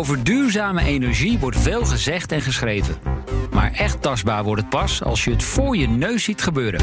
Over duurzame energie wordt veel gezegd en geschreven. Maar echt tastbaar wordt het pas als je het voor je neus ziet gebeuren.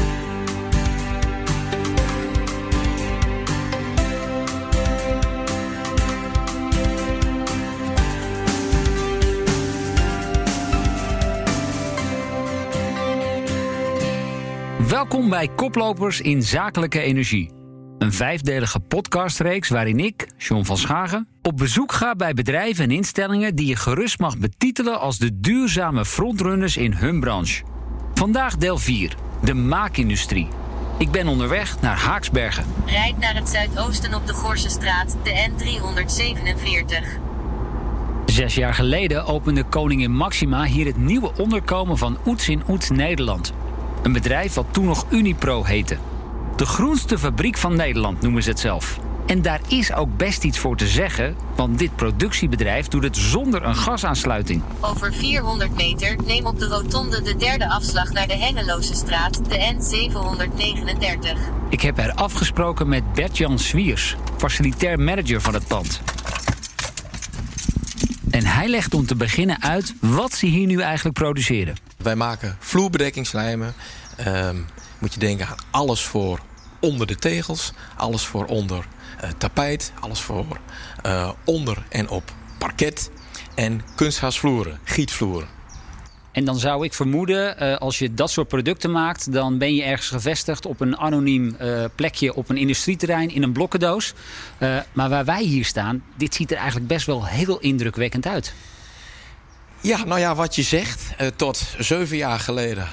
Welkom bij Koplopers in Zakelijke Energie. Een vijfdelige podcastreeks waarin ik, John van Schagen, op bezoek ga bij bedrijven en instellingen die je gerust mag betitelen als de duurzame frontrunners in hun branche. Vandaag deel 4, de maakindustrie. Ik ben onderweg naar Haaksbergen. Rijd naar het zuidoosten op de Gorsenstraat, de N347. Zes jaar geleden opende koningin Maxima hier het nieuwe onderkomen van Oets in Oets Nederland. Een bedrijf wat toen nog Unipro heette. De groenste fabriek van Nederland noemen ze het zelf. En daar is ook best iets voor te zeggen, want dit productiebedrijf doet het zonder een gasaansluiting. Over 400 meter neem op de rotonde de derde afslag naar de Hengeloze straat, de N739. Ik heb er afgesproken met Bert-Jan Swiers, facilitair manager van het pand. En hij legt om te beginnen uit wat ze hier nu eigenlijk produceren. Wij maken vloerbedekkingslijmen. Ehm, moet je denken aan alles voor onder de tegels, alles voor onder uh, tapijt, alles voor uh, onder en op parket en kunstgasvloeren, gietvloeren. En dan zou ik vermoeden, uh, als je dat soort producten maakt, dan ben je ergens gevestigd op een anoniem plekje op een industrieterrein in een blokkendoos. maar waar wij hier staan, dit ziet er eigenlijk best wel heel indrukwekkend uit. Ja, nou ja, wat je zegt. tot zeven jaar geleden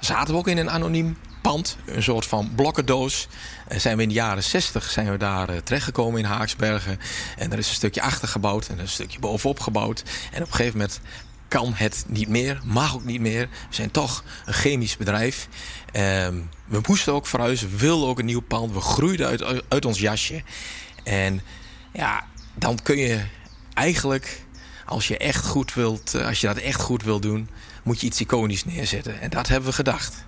zaten we ook in een anoniem pand. Een soort van blokkendoos. En zijn we in de jaren 60 zijn we daar uh, terechtgekomen in Haaksbergen. En er is een stukje achter gebouwd en een stukje bovenop gebouwd. En op een gegeven moment kan het niet meer, mag ook niet meer. We zijn toch een chemisch bedrijf. Ehm, we moesten ook verhuizen, we wilden ook een nieuw pand. We groeiden uit, uit ons jasje. En ja, dan kun je eigenlijk, als je echt goed wilt, eh, als je dat echt goed wilt doen, moet je iets iconisch neerzetten. En dat hebben we gedacht.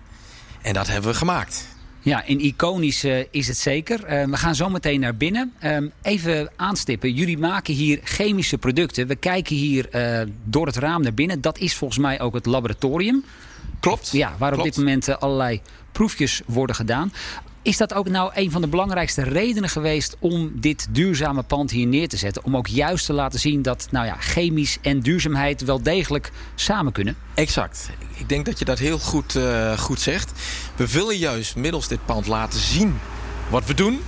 En dat hebben we gemaakt. Ja, in iconisch uh, is het zeker. Uh, we gaan zo meteen naar binnen. Uh, even aanstippen. Jullie maken hier chemische producten. We kijken hier door het raam naar binnen. Dat is volgens mij ook het laboratorium. Klopt. Ja, waar op dit moment allerlei proefjes worden gedaan. Is dat ook nou een van de belangrijkste redenen geweest om dit duurzame pand hier neer te zetten? Om ook juist te laten zien dat nou ja, chemisch en duurzaamheid wel degelijk samen kunnen? Exact. Ik denk dat je dat heel goed, uh, goed zegt. We willen juist middels dit pand laten zien wat we doen.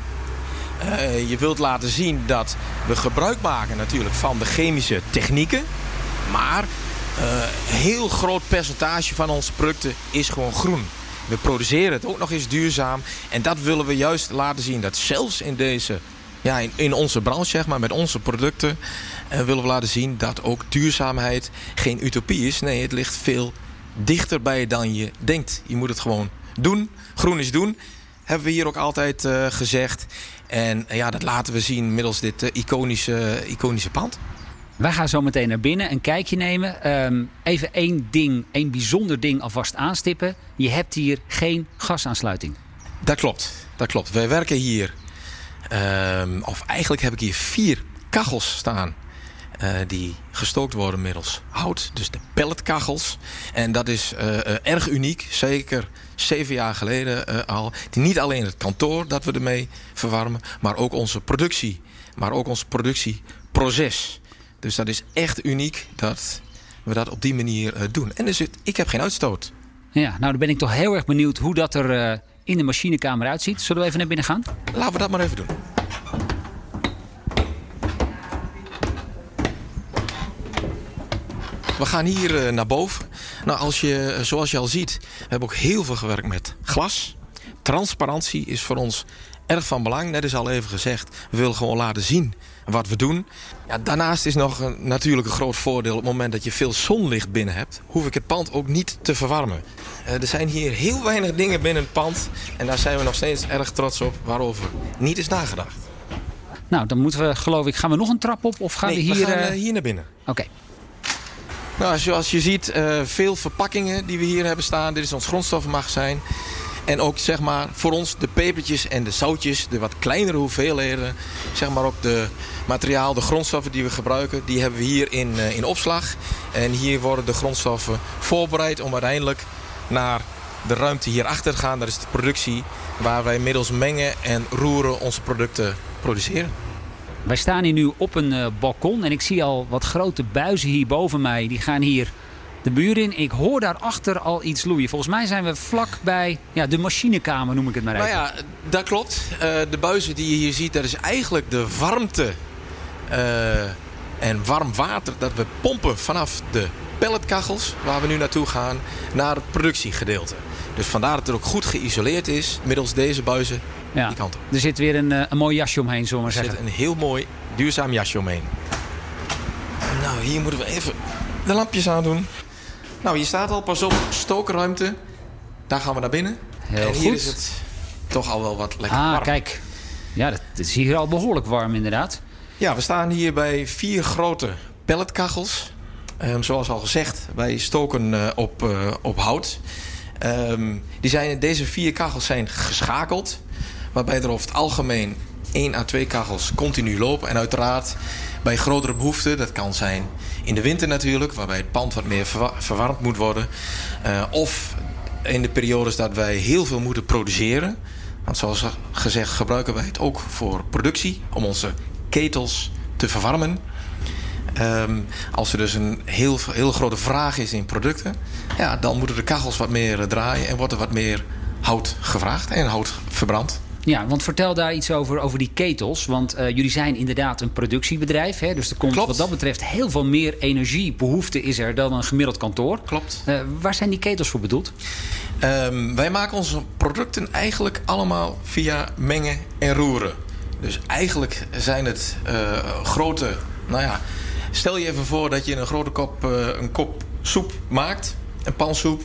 Uh, je wilt laten zien dat we gebruik maken natuurlijk van de chemische technieken. Maar een heel groot percentage van onze producten is gewoon groen. We produceren het ook nog eens duurzaam. En dat willen we juist laten zien. Dat zelfs in deze, ja, in, in onze branche, zeg maar, met onze producten, uh, willen we laten zien dat ook duurzaamheid geen utopie is. Nee, het ligt veel dichterbij dan je denkt. Je moet het gewoon doen. Groen is doen. Hebben we hier ook altijd uh, gezegd. En ja, dat laten we zien middels dit uh, iconische, iconische pand. Wij gaan zo meteen naar binnen een kijkje nemen. Um, even één ding, één bijzonder ding alvast aanstippen. Je hebt hier geen gasaansluiting. Dat klopt, dat klopt. Wij werken hier, um, of eigenlijk heb ik hier vier kachels staan. Uh, die gestookt worden middels hout, dus de pelletkachels. En dat is uh, uh, erg uniek, zeker zeven jaar geleden al. Niet alleen het kantoor dat we ermee verwarmen, maar ook onze productie. Maar ook ons productieproces. Dus dat is echt uniek dat we dat op die manier uh, doen. En dus ik heb geen uitstoot. Ja, nou dan ben ik toch heel erg benieuwd hoe dat er uh, in de machinekamer uitziet. Zullen we even naar binnen gaan? Laten we dat maar even doen. We gaan hier uh, naar boven. Nou, als je, zoals je al ziet, we hebben ook heel veel gewerkt met glas. Transparantie is voor ons erg van belang. Net is al even gezegd, we willen gewoon laten zien wat we doen. Ja, daarnaast is nog een, natuurlijk een groot voordeel... op het moment dat je veel zonlicht binnen hebt... hoef ik het pand ook niet te verwarmen. Uh, er zijn hier heel weinig dingen binnen het pand... en daar zijn we nog steeds erg trots op... waarover niet is nagedacht. Nou, dan moeten we, geloof ik... gaan we nog een trap op of gaan nee, we hier... We gaan, uh, hier naar binnen. Oké. Okay. Nou, zoals je ziet, uh, veel verpakkingen die we hier hebben staan. Dit is ons grondstoffenmagazijn. En ook zeg maar voor ons de pepertjes en de zoutjes, de wat kleinere hoeveelheden, zeg maar op de materiaal, de grondstoffen die we gebruiken, die hebben we hier in, uh, in opslag. En hier worden de grondstoffen voorbereid om uiteindelijk naar de ruimte hierachter te gaan. Dat is de productie waar wij middels mengen en roeren onze producten produceren. Wij staan hier nu op een uh, balkon en ik zie al wat grote buizen hier boven mij. Die gaan hier de muur in. Ik hoor daarachter al iets loeien. Volgens mij zijn we vlak bij ja, de machinekamer, noem ik het maar even. Nou ja, dat klopt. Uh, de buizen die je hier ziet, dat is eigenlijk de warmte uh, en warm water dat we pompen vanaf de pelletkachels, waar we nu naartoe gaan, naar het productiegedeelte. Dus vandaar dat het ook goed geïsoleerd is middels deze buizen ja. die kant op. Er zit weer een, een mooi jasje omheen, zullen we maar er zeggen. zit een heel mooi duurzaam jasje omheen. Nou, hier moeten we even de lampjes aandoen. Nou, hier staat al, pas op, stookruimte. Daar gaan we naar binnen. Heel en hier goed. is het toch al wel wat lekker Ah, warm. kijk. Ja, dat het is hier al behoorlijk warm inderdaad. Ja, we staan hier bij vier grote pelletkachels. Ehm, zoals al gezegd, wij stoken uh, op, uh, op hout. Um, die zijn, deze vier kachels zijn geschakeld. Waarbij er over het algemeen één à twee kachels continu lopen. En uiteraard bij grotere behoeften, dat kan zijn in de winter natuurlijk... waarbij het pand wat meer verwa verwarmd moet worden. Uh, of in de periodes dat wij heel veel moeten produceren. Want zoals gezegd gebruiken wij het ook voor productie... om onze ketels te verwarmen. Um, als er dus een heel, heel grote vraag is in producten... Ja, dan moeten de kachels wat meer draaien... en wordt er wat meer hout gevraagd en hout verbrand. Ja, want vertel daar iets over, over die ketels. Want uh, jullie zijn inderdaad een productiebedrijf. Hè? Dus er komt Klopt. wat dat betreft heel veel meer energiebehoefte is er dan een gemiddeld kantoor. Klopt. Uh, waar zijn die ketels voor bedoeld? Um, wij maken onze producten eigenlijk allemaal via mengen en roeren. Dus eigenlijk zijn het uh, grote... Nou ja, stel je even voor dat je een grote kop, een kop soep maakt. Een pansoep.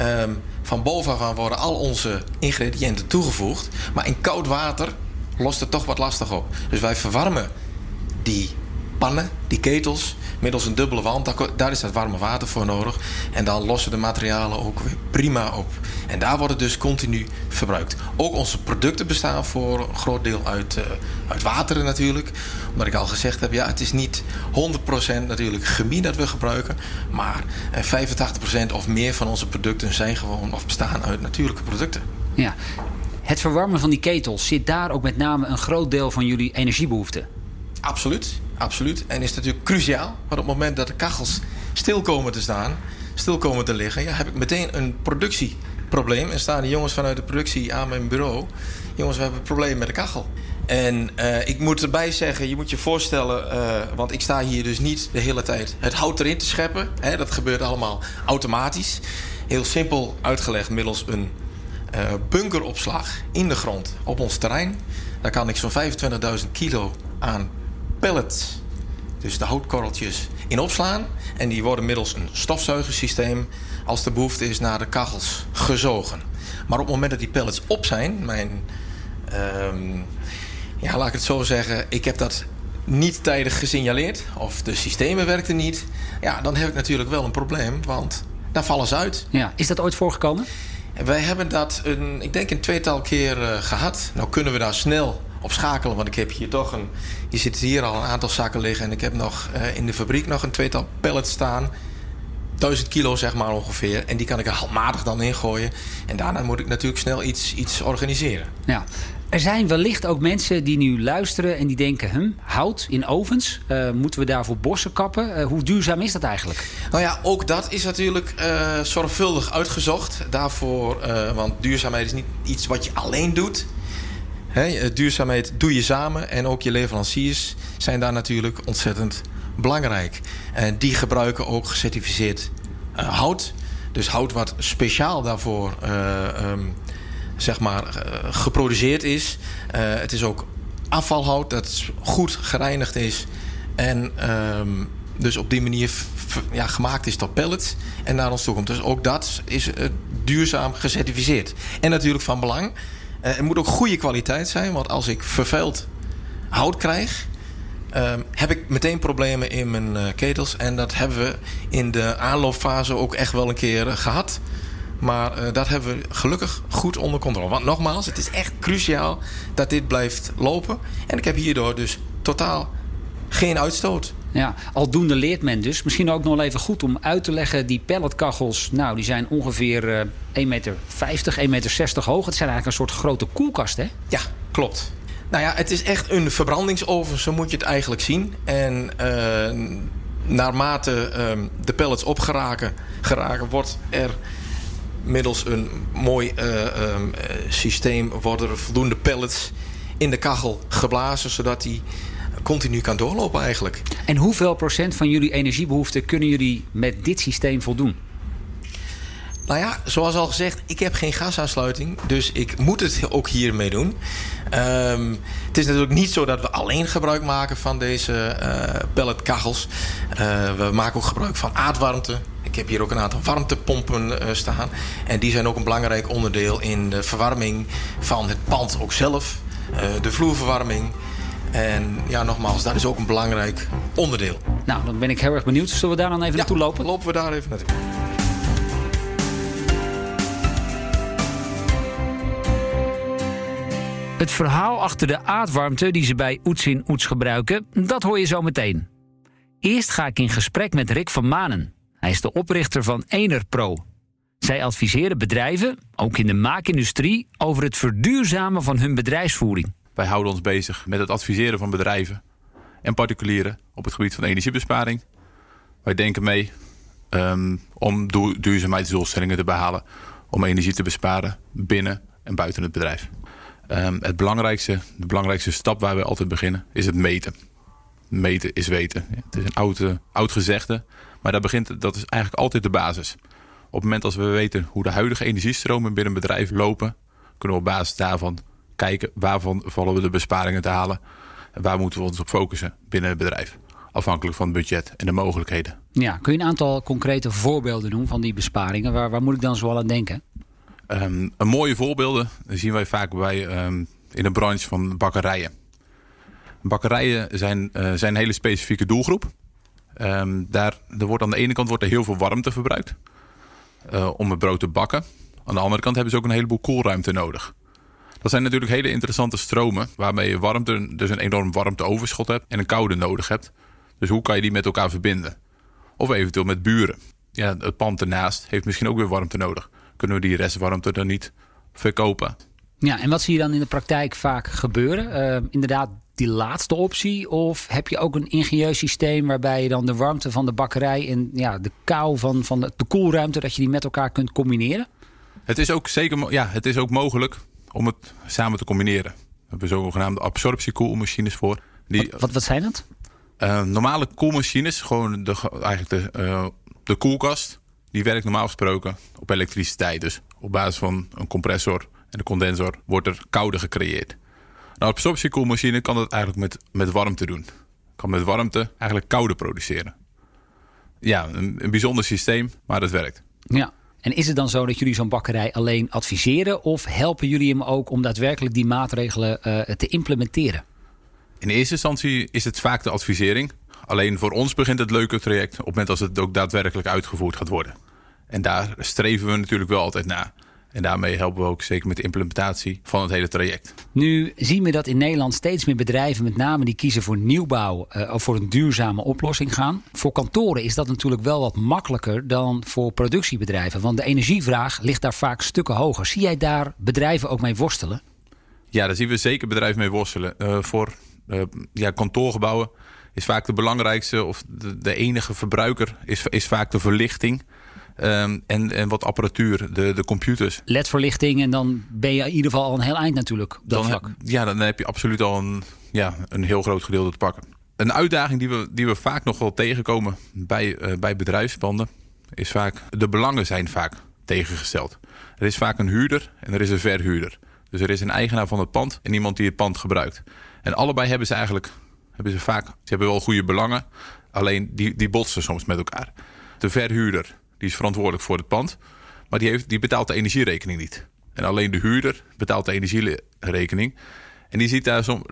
Um, van bovenaf worden al onze ingrediënten toegevoegd. Maar in koud water lost het toch wat lastig op. Dus wij verwarmen die pannen, die ketels, middels een dubbele wand. Daar is dat warme water voor nodig. En dan lossen de materialen ook weer prima op. En daar wordt het dus continu verbruikt. Ook onze producten bestaan voor een groot deel uit, uh, uit wateren natuurlijk. Omdat ik al gezegd heb, ja, het is niet 100% natuurlijk chemie dat we gebruiken. Maar uh, 85% of meer van onze producten zijn gewoon of bestaan uit natuurlijke producten. Ja. Het verwarmen van die ketels, zit daar ook met name een groot deel van jullie energiebehoeften? Absoluut, absoluut. En is natuurlijk cruciaal. Maar op het moment dat de kachels stil komen te staan, stil komen te liggen, ja, heb ik meteen een productieprobleem. En staan de jongens vanuit de productie aan mijn bureau. Jongens, we hebben een probleem met de kachel. En uh, ik moet erbij zeggen, je moet je voorstellen, uh, want ik sta hier dus niet de hele tijd het hout erin te scheppen. Hè, dat gebeurt allemaal automatisch. Heel simpel uitgelegd middels een uh, bunkeropslag in de grond op ons terrein. Daar kan ik zo'n 25.000 kilo aan pellets, dus de houtkorreltjes, in opslaan. En die worden middels een stofzuigersysteem, als de behoefte is, naar de kachels gezogen. Maar op het moment dat die pellets op zijn, mijn. Um, ja, laat ik het zo zeggen, ik heb dat niet tijdig gesignaleerd, of de systemen werkten niet. Ja, dan heb ik natuurlijk wel een probleem, want dan vallen ze uit. Ja, is dat ooit voorgekomen? Wij hebben dat, een, ik denk, een tweetal keer uh, gehad. Nou kunnen we daar snel op schakelen. Want ik heb hier toch een. Je zit hier al een aantal zakken liggen. En ik heb nog uh, in de fabriek nog een tweetal pallets staan. 1000 kilo zeg maar ongeveer. En die kan ik er handmatig dan ingooien. En daarna moet ik natuurlijk snel iets, iets organiseren. Ja. Er zijn wellicht ook mensen die nu luisteren en die denken: hm, hout in ovens, uh, moeten we daarvoor bossen kappen? Uh, hoe duurzaam is dat eigenlijk? Nou ja, ook dat is natuurlijk uh, zorgvuldig uitgezocht. Daarvoor, want duurzaamheid is niet iets wat je alleen doet. He, duurzaamheid doe je samen en ook je leveranciers zijn daar natuurlijk ontzettend belangrijk. En die gebruiken ook gecertificeerd uh, hout. Dus hout wat speciaal daarvoor um, zeg maar, geproduceerd is. het is ook afvalhout dat goed gereinigd is. En um, dus op die manier ja, gemaakt is tot pellets en naar ons toe komt. Dus ook dat is duurzaam gecertificeerd. En natuurlijk van belang. Uh, het moet ook goede kwaliteit zijn, want als ik vervuild hout krijg, uh, heb ik meteen problemen in mijn uh, ketels. En dat hebben we in de aanloopfase ook echt wel een keer gehad. Maar eh, dat hebben we gelukkig goed onder controle. Want nogmaals, het is echt cruciaal dat dit blijft lopen. En ik heb hierdoor dus totaal geen uitstoot. Ja, aldoende leert men dus. Misschien ook nog even goed om uit te leggen. Die pelletkachels, nou, die zijn ongeveer uh, 1,50 meter, 1,60 meter hoog. Het zijn eigenlijk een soort grote koelkast, hè? Ja, klopt. Nou ja, het is echt een verbrandingsoven, zo moet je het eigenlijk zien. En uh, naarmate uh, de pellets opgeraken geraken, wordt er middels een mooi uh, um, systeem worden voldoende pellets in de kachel geblazen, zodat die continu kan doorlopen eigenlijk. En hoeveel procent van jullie energiebehoeften kunnen jullie met dit systeem voldoen? Nou ja, zoals al gezegd, ik heb geen gasaansluiting. Dus ik moet het ook hiermee doen. Um, het is natuurlijk niet zo dat we alleen gebruik maken van deze uh, pelletkachels. Uh, we maken ook gebruik van aardwarmte. Ik heb hier ook een aantal warmtepompen uh, staan. En die zijn ook een belangrijk onderdeel in de verwarming van het pand ook zelf. de vloerverwarming. En ja, nogmaals, dat is ook een belangrijk onderdeel. Nou, dan ben ik heel erg benieuwd. Zullen we daar dan even ja, naartoe lopen? lopen we daar even naartoe. Het verhaal achter de aardwarmte die ze bij Oets in Oets gebruiken, dat hoor je zo meteen. Eerst ga ik in gesprek met Rick van Manen. Hij is de oprichter van Enerpro. Zij adviseren bedrijven, ook in de maakindustrie, over het verduurzamen van hun bedrijfsvoering. Wij houden ons bezig met het adviseren van bedrijven en particulieren op het gebied van energiebesparing. Wij denken mee um, om duurzaamheidsdoelstellingen te behalen, om energie te besparen binnen en buiten het bedrijf. Um, het belangrijkste, de belangrijkste stap waar we altijd beginnen is het meten. Meten is weten. Het is een oud, uh, oud gezegde, maar dat, begint, dat is eigenlijk altijd de basis. Op het moment als we weten hoe de huidige energiestromen binnen een bedrijf lopen, kunnen we op basis daarvan kijken waarvan vallen we de besparingen te halen. En waar moeten we ons op focussen binnen het bedrijf. Afhankelijk van het budget en de mogelijkheden. Ja, kun je een aantal concrete voorbeelden noemen van die besparingen? Waar, waar moet ik dan zoal aan denken? Um, een mooie voorbeelden zien wij vaak bij, um, in de branche van bakkerijen. Bakkerijen zijn, uh, zijn een hele specifieke doelgroep. Um, daar, er wordt aan de ene kant wordt er heel veel warmte verbruikt uh, om het brood te bakken. Aan de andere kant hebben ze ook een heleboel koelruimte nodig. Dat zijn natuurlijk hele interessante stromen waarmee je warmte, dus een enorm warmteoverschot hebt en een koude nodig hebt. Dus hoe kan je die met elkaar verbinden? Of eventueel met buren. Ja, het pand ernaast heeft misschien ook weer warmte nodig. Kunnen we die restwarmte dan niet verkopen? Ja, en wat zie je dan in de praktijk vaak gebeuren? Uh, inderdaad, die laatste optie? Of heb je ook een ingenieus systeem waarbij je dan de warmte van de bakkerij en ja, de kou van, van de, de koelruimte, dat je die met elkaar kunt combineren? Het is ook zeker ja, het is ook mogelijk om het samen te combineren. We hebben zogenaamde absorptiekoelmachines voor. Die, wat, wat, wat zijn dat? Uh, normale koelmachines, gewoon de, eigenlijk de, uh, de koelkast, die werkt normaal gesproken op elektriciteit. Dus op basis van een compressor en een condensor wordt er koude gecreëerd. Een absorptiekoelmachine kan dat eigenlijk met, met warmte doen. Kan met warmte eigenlijk koude produceren. Ja, een, een bijzonder systeem, maar het werkt. Ja, en is het dan zo dat jullie zo'n bakkerij alleen adviseren of helpen jullie hem ook om daadwerkelijk die maatregelen uh, te implementeren? In eerste instantie is het vaak de advisering. Alleen voor ons begint het leuke traject op het moment als het ook daadwerkelijk uitgevoerd gaat worden. En daar streven we natuurlijk wel altijd naar. En daarmee helpen we ook zeker met de implementatie van het hele traject. Nu zien we dat in Nederland steeds meer bedrijven, met name die kiezen voor nieuwbouw uh, of voor een duurzame oplossing gaan. Voor kantoren is dat natuurlijk wel wat makkelijker dan voor productiebedrijven. Want de energievraag ligt daar vaak stukken hoger. Zie jij daar bedrijven ook mee worstelen? Ja, daar zien we zeker bedrijven mee worstelen. Uh, voor uh, ja, kantoorgebouwen is vaak de belangrijkste of de, de enige verbruiker is, is vaak de verlichting. Um, en, en wat apparatuur, de, de computers. LED-verlichting en dan ben je in ieder geval al een heel eind natuurlijk op dat dan, vlak. Ja, dan heb je absoluut al een, ja, een heel groot gedeelte te pakken. Een uitdaging die we, die we vaak nog wel tegenkomen bij, uh, bij bedrijfspanden... is vaak, de belangen zijn vaak tegengesteld. Er is vaak een huurder en er is een verhuurder. Dus er is een eigenaar van het pand en iemand die het pand gebruikt. En allebei hebben ze eigenlijk hebben ze vaak... Ze hebben wel goede belangen, alleen die, die botsen soms met elkaar. De verhuurder die is verantwoordelijk voor het pand. Maar die, heeft, die betaalt de energierekening niet. En alleen de huurder betaalt de energierekening. En die ziet daar som,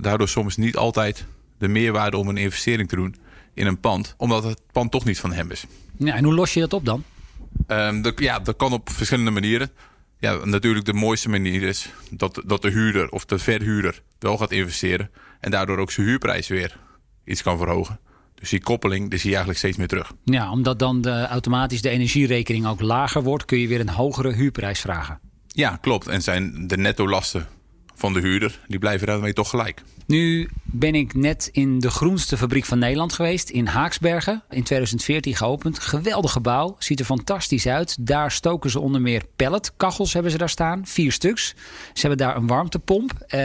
daardoor soms niet altijd de meerwaarde om een investering te doen in een pand. Omdat het pand toch niet van hem is. Ja, en hoe los je dat op dan? Ehm, dat, ja, dat kan op verschillende manieren. Ja, natuurlijk de mooiste manier is dat, dat de huurder of de verhuurder wel gaat investeren. En daardoor ook zijn huurprijs weer iets kan verhogen. Dus die koppeling, die zie je eigenlijk steeds meer terug. Ja, omdat dan de, automatisch de energierekening ook lager wordt, kun je weer een hogere huurprijs vragen. Ja, klopt. En zijn de netto lasten van de huurder, die blijven daarmee toch gelijk. Nu ben ik net in de groenste fabriek van Nederland geweest, in Haaksbergen. In 2014 geopend. Geweldig gebouw, ziet er fantastisch uit. Daar stoken ze onder meer pellet. Kachels hebben ze daar staan, vier stuks. Ze hebben daar een warmtepomp. Uh,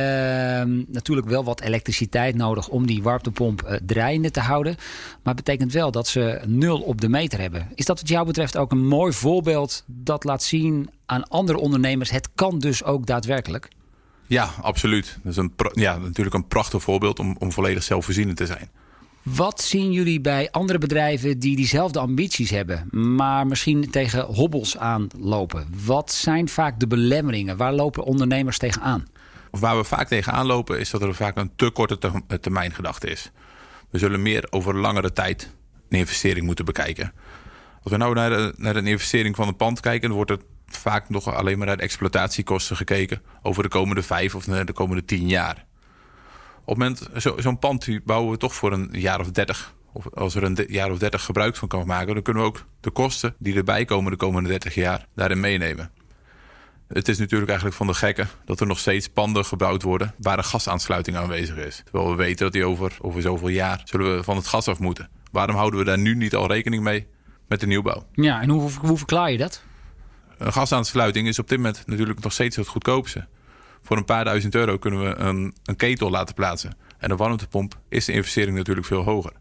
natuurlijk wel wat elektriciteit nodig om die warmtepomp uh, draaiende te houden. Maar betekent wel dat ze nul op de meter hebben. Is dat wat jou betreft ook een mooi voorbeeld dat laat zien aan andere ondernemers? Het kan dus ook daadwerkelijk. Ja, absoluut. Dat is een, ja, natuurlijk een prachtig voorbeeld om, om volledig zelfvoorzienend te zijn. Wat zien jullie bij andere bedrijven die diezelfde ambities hebben, maar misschien tegen hobbels aanlopen? Wat zijn vaak de belemmeringen? Waar lopen ondernemers tegenaan? Of waar we vaak tegenaan lopen is dat er vaak een te korte termijn gedachte is. We zullen meer over langere tijd een investering moeten bekijken. Als we nou naar, de, naar een investering van een pand kijken, dan wordt het vaak nog alleen maar naar de exploitatiekosten gekeken over de komende vijf of de komende tien jaar. Op het moment, zo'n zo pand bouwen we toch voor een jaar of dertig. Of als er een jaar of dertig gebruik van kan maken, dan kunnen we ook de kosten die erbij komen de komende 30 jaar daarin meenemen. Het is natuurlijk eigenlijk van de gekken dat er nog steeds panden gebouwd worden waar een gasaansluiting aanwezig is. Terwijl we weten dat die over, over zoveel jaar zullen we van het gas af moeten. Waarom houden we daar nu niet al rekening mee met de nieuwbouw? Ja, en hoe, hoe verklaar je dat? Een gasaansluiting is op dit moment natuurlijk nog steeds het goedkoopste. Voor een paar duizend euro kunnen we een, een ketel laten plaatsen. En een warmtepomp is de investering natuurlijk veel hoger.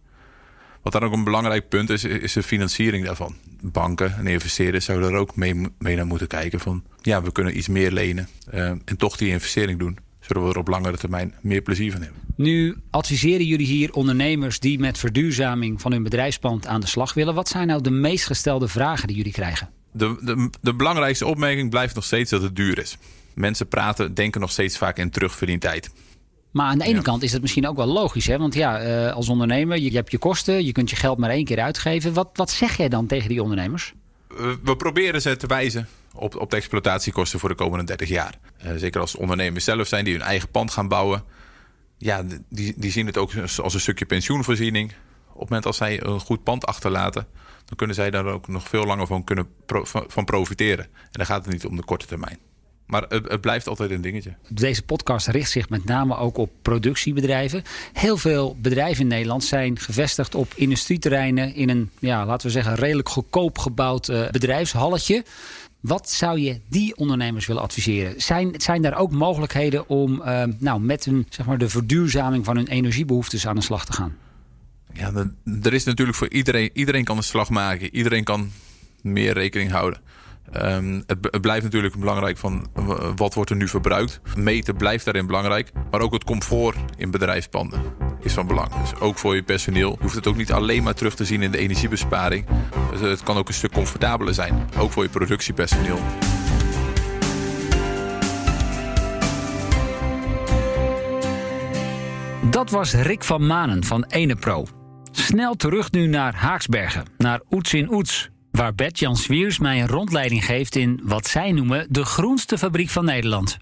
Wat dan ook een belangrijk punt is, is de financiering daarvan. Banken en investeerders zouden er ook mee, mee naar moeten kijken. Van ja, we kunnen iets meer lenen uh, en toch die investering doen. Zodat we er op langere termijn meer plezier van hebben. Nu adviseren jullie hier ondernemers die met verduurzaming van hun bedrijfspand aan de slag willen. Wat zijn nou de meest gestelde vragen die jullie krijgen? De, de, de belangrijkste opmerking blijft nog steeds dat het duur is. Mensen praten, denken nog steeds vaak in terugverdientijd. Maar aan de ene kant is het misschien ook wel logisch. Hè? Want ja, uh, als ondernemer, je, je, hebt je kosten. Je kunt je geld maar één keer uitgeven. Wat, wat zeg jij dan tegen die ondernemers? We, we proberen ze te wijzen op, op de exploitatiekosten voor de komende 30 jaar. Uh, zeker als ondernemers zelf zijn die hun eigen pand gaan bouwen. Ja, die, die zien het ook als een stukje pensioenvoorziening. Op het moment als zij een goed pand achterlaten dan kunnen zij daar ook nog veel langer van, kunnen van profiteren. En dan gaat het niet om de korte termijn. Maar het, blijft altijd een dingetje. Deze podcast richt zich met name ook op productiebedrijven. Heel veel bedrijven in Nederland zijn gevestigd op industrieterreinen in een, ja, laten we zeggen, redelijk goedkoop gebouwd uh, bedrijfshalletje. Wat zou je die ondernemers willen adviseren? Zijn, zijn daar ook mogelijkheden om uh, nou, met hun, zeg maar, de verduurzaming van hun energiebehoeftes aan de slag te gaan? Ja, er is natuurlijk voor iedereen, iedereen kan een slag maken. Iedereen kan meer rekening houden. Het, het, blijft natuurlijk belangrijk van wat wordt er nu verbruikt. Meten blijft daarin belangrijk. Maar ook het comfort in bedrijfspanden is van belang. Dus ook voor je personeel. Je hoeft het ook niet alleen maar terug te zien in de energiebesparing. Dus het kan ook een stuk comfortabeler zijn. Ook voor je productiepersoneel. Dat was Rick van Manen van Enepro. Snel terug nu naar Haaksbergen, naar Oets in Oets. Waar Bert-Jan Swiers mij een rondleiding geeft in wat zij noemen de groenste fabriek van Nederland.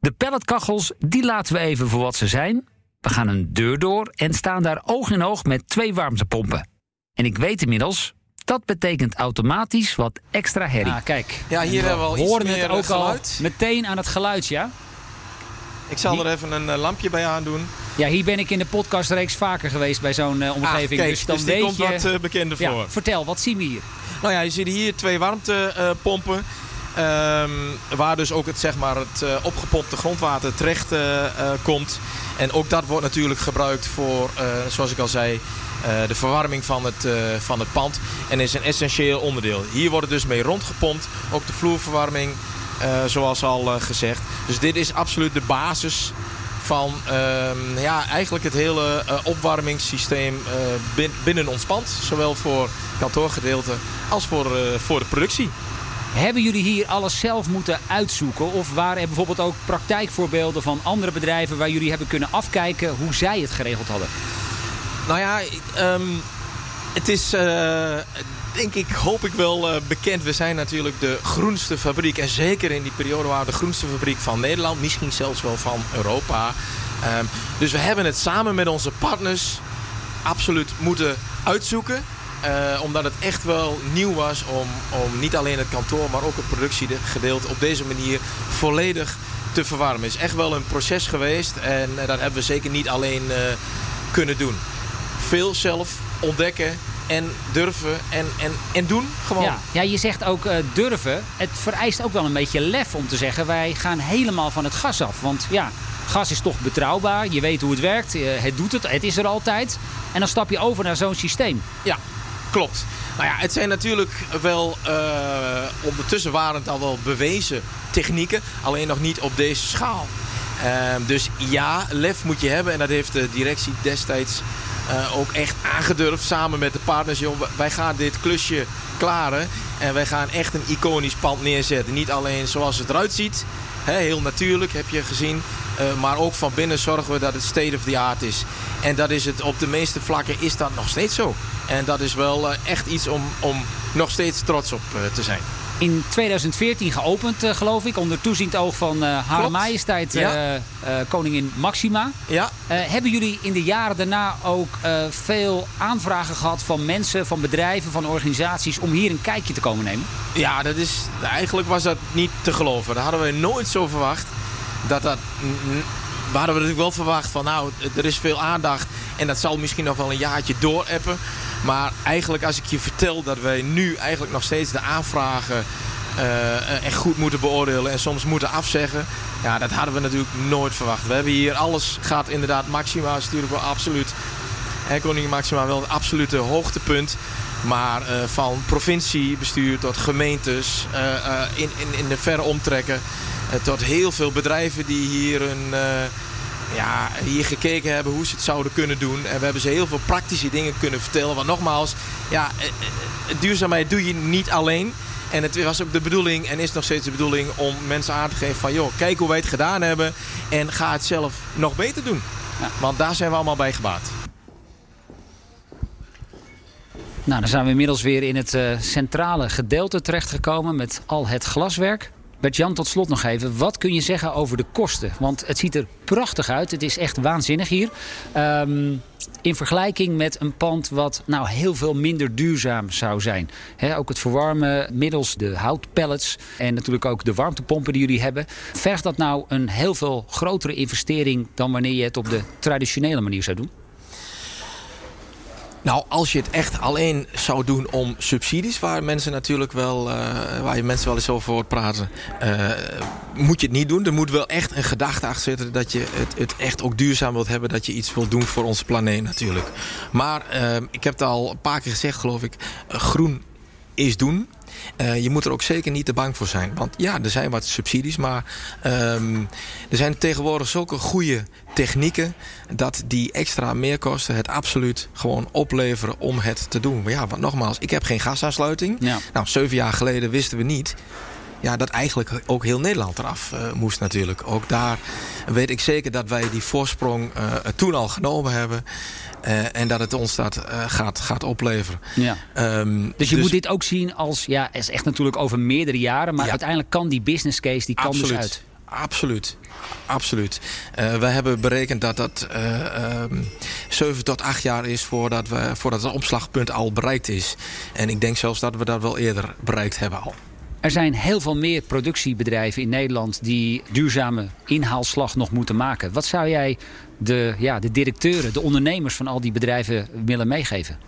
De pelletkachels, die laten we even voor wat ze zijn. We gaan een deur door en staan daar oog in oog met twee warmtepompen. En ik weet inmiddels, dat betekent automatisch wat extra herrie. Ah, kijk. Ja, hier hebben we al iets horen meer het ook geluid. al meteen aan het geluid, ja? Ik zal er even een uh, lampje bij aandoen. Ja, hier ben ik in de podcastreeks vaker geweest bij zo'n uh, omgeving. Ah, kijk, dus dan dus weet komt je... wat uh, bekender ja, voor. vertel, wat zien we hier? Nou ja, je ziet hier twee warmtepompen. Um, waar dus ook het, zeg maar, het uh, opgepompte grondwater terecht komt. En ook dat wordt natuurlijk gebruikt voor, zoals ik al zei, de verwarming van het, van het pand. En is een essentieel onderdeel. Hier wordt het dus mee rondgepompt. Ook de vloerverwarming, zoals al gezegd. Dus dit is absoluut de basis van uh, ja, eigenlijk het hele uh, opwarmingssysteem uh, bin, binnen ons pand. Zowel voor kantoorgedeelte als voor, voor de productie. Hebben jullie hier alles zelf moeten uitzoeken? Of waren er bijvoorbeeld ook praktijkvoorbeelden van andere bedrijven... waar jullie hebben kunnen afkijken hoe zij het geregeld hadden? Nou ja, um, Het is, uh, denk ik, hoop ik wel uh, bekend. We zijn natuurlijk de groenste fabriek. En zeker in die periode waren we de groenste fabriek van Nederland. Misschien zelfs wel van Europa. Um, dus we hebben het samen met onze partners absoluut moeten uitzoeken. Uh, omdat het echt wel nieuw was om, om niet alleen het kantoor, maar ook het productiegedeelte op deze manier volledig te verwarmen. Het is echt wel een proces geweest en dat hebben we zeker niet alleen kunnen doen. Veel zelf ontdekken en durven en, en, en doen gewoon. Ja, ja je zegt ook uh, durven. Het vereist ook wel een beetje lef om te zeggen... wij gaan helemaal van het gas af. Want ja, gas is toch betrouwbaar. Je weet hoe het werkt. het doet het. Het is er altijd. En dan stap je over naar zo'n systeem. Ja, klopt. Nou ja, het zijn natuurlijk wel... Uh, ondertussen waren het al wel bewezen technieken. Alleen nog niet op deze schaal. Uh, dus ja, lef moet je hebben. En dat heeft de directie destijds uh, ook echt aangedurfd. Samen met de partners. Joh, wij gaan dit klusje klaren. En wij gaan echt een iconisch pand neerzetten. Niet alleen zoals het eruit ziet. Hè, heel natuurlijk, heb je gezien. Uh, maar ook van binnen zorgen we dat het state of the art is. En dat is het op de meeste vlakken is dat nog steeds zo. En dat is wel uh, echt iets om, om nog steeds trots op te zijn. In 2014 geopend, uh, geloof ik, onder toeziend oog van uh, Hare Majesteit ja. uh, koningin Maxima. Ja. hebben jullie in de jaren daarna ook veel aanvragen gehad van mensen, van bedrijven, van organisaties om hier een kijkje te komen nemen? Ja, dat is, eigenlijk was dat niet te geloven. Dat hadden we nooit zo verwacht. Dat dat, we hadden we natuurlijk wel verwacht van nou, er is veel aandacht en dat zal misschien nog wel een jaartje doorappen. Maar eigenlijk als ik je vertel dat wij nu eigenlijk nog steeds de aanvragen uh, echt goed moeten beoordelen en soms moeten afzeggen. Ja, dat hadden we natuurlijk nooit verwacht. We hebben hier alles gaat inderdaad Maxima is natuurlijk wel absoluut. Hè, Koningin Maxima wel het absolute hoogtepunt. Maar uh, van provinciebestuur tot gemeentes in, in, in de verre omtrekken. tot heel veel bedrijven die hier een ja, hier gekeken hebben hoe ze het zouden kunnen doen. En we hebben ze heel veel praktische dingen kunnen vertellen. Want nogmaals, ja, duurzaamheid doe je niet alleen. En het was ook de bedoeling en is nog steeds de bedoeling om mensen aan te geven van... joh, kijk hoe wij het gedaan hebben en ga het zelf nog beter doen. Ja. Want daar zijn we allemaal bij gebaat. Nou, dan zijn we inmiddels weer in het uh, centrale gedeelte terechtgekomen met al het glaswerk. Bert-Jan, tot slot nog even. Wat kun je zeggen over de kosten? Want het ziet er prachtig uit. Het is echt waanzinnig hier. Um, in vergelijking met een pand wat nou heel veel minder duurzaam zou zijn. Ook het verwarmen middels de houtpellets en natuurlijk ook de warmtepompen die jullie hebben. Vergt dat nou een heel veel grotere investering dan wanneer je het op de traditionele manier zou doen? Nou, als je het echt alleen zou doen om subsidies, waar mensen natuurlijk wel, uh, waar je mensen wel eens over hoort praten, uh, moet je het niet doen. Er moet wel echt een gedachte achter zitten dat je het, het echt ook duurzaam wilt hebben, dat je iets wilt doen voor onze planeet natuurlijk. Maar uh, ik heb het al een paar keer gezegd, geloof ik, groen is doen. Uh, je moet er ook zeker niet te bang voor zijn. Want ja, er zijn wat subsidies, maar um, er zijn tegenwoordig zulke goede technieken dat die extra meerkosten het absoluut gewoon opleveren om het te doen. Maar ja, want nogmaals, ik heb geen gasaansluiting. Ja. Nou, zeven jaar geleden wisten we niet ja, dat eigenlijk ook heel Nederland eraf uh, moest natuurlijk. Ook daar weet ik zeker dat wij die voorsprong uh, toen al genomen hebben. Uh, en dat het ons dat gaat, gaat opleveren. Ja. Um, dus je dus... moet dit ook zien als, ja, is echt natuurlijk over meerdere jaren. Maar ja. uiteindelijk kan die business case, die kan Absoluut. dus uit. Absoluut. Absoluut. Uh, we hebben berekend dat dat uh, um, 7 tot 8 jaar is voordat, we, voordat het omslagpunt al bereikt is. En ik denk zelfs dat we dat wel eerder bereikt hebben al. Er zijn heel veel meer productiebedrijven in Nederland die duurzame inhaalslag nog moeten maken. Wat zou jij de, ja, de directeuren, de ondernemers van al die bedrijven willen meegeven?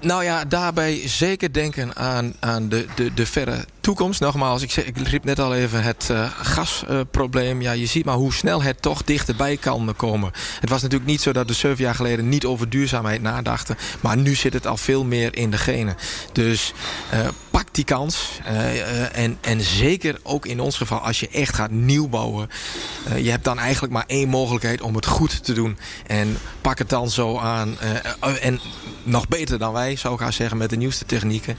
Nou ja, daarbij zeker denken aan, aan de, de, de verre toekomst. Nogmaals, ik, ik riep net al even het uh, gasprobleem. Ja, je ziet maar hoe snel het toch dichterbij kan komen. Het was natuurlijk niet zo dat we zeven jaar geleden niet over duurzaamheid nadachten. Maar nu zit het al veel meer in de genen. Dus uh, pak die kans. Uh, en, en zeker ook in ons geval, als je echt gaat nieuw bouwen. Je hebt dan eigenlijk maar één mogelijkheid om het goed te doen. En pak het dan zo aan. en nog beter dan wij, zou ik gaan zeggen, met de nieuwste technieken.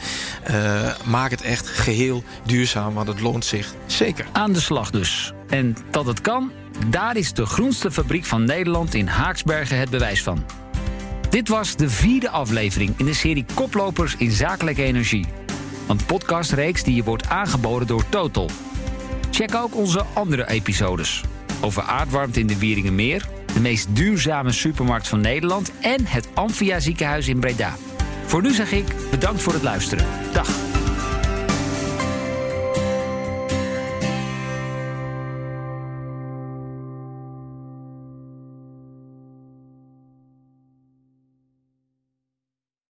maak het echt geheel duurzaam, want het loont zich zeker. Aan de slag dus. En dat het kan, daar is de groenste fabriek van Nederland in Haaksbergen het bewijs van. Dit was de vierde aflevering in de serie Koplopers in Zakelijke Energie. Een podcastreeks die je wordt aangeboden door Total. Check ook onze andere episodes. Over aardwarmte in de Wieringenmeer, de meest duurzame supermarkt van Nederland en het Amphia ziekenhuis in Breda. Voor nu zeg ik bedankt voor het luisteren. Dag.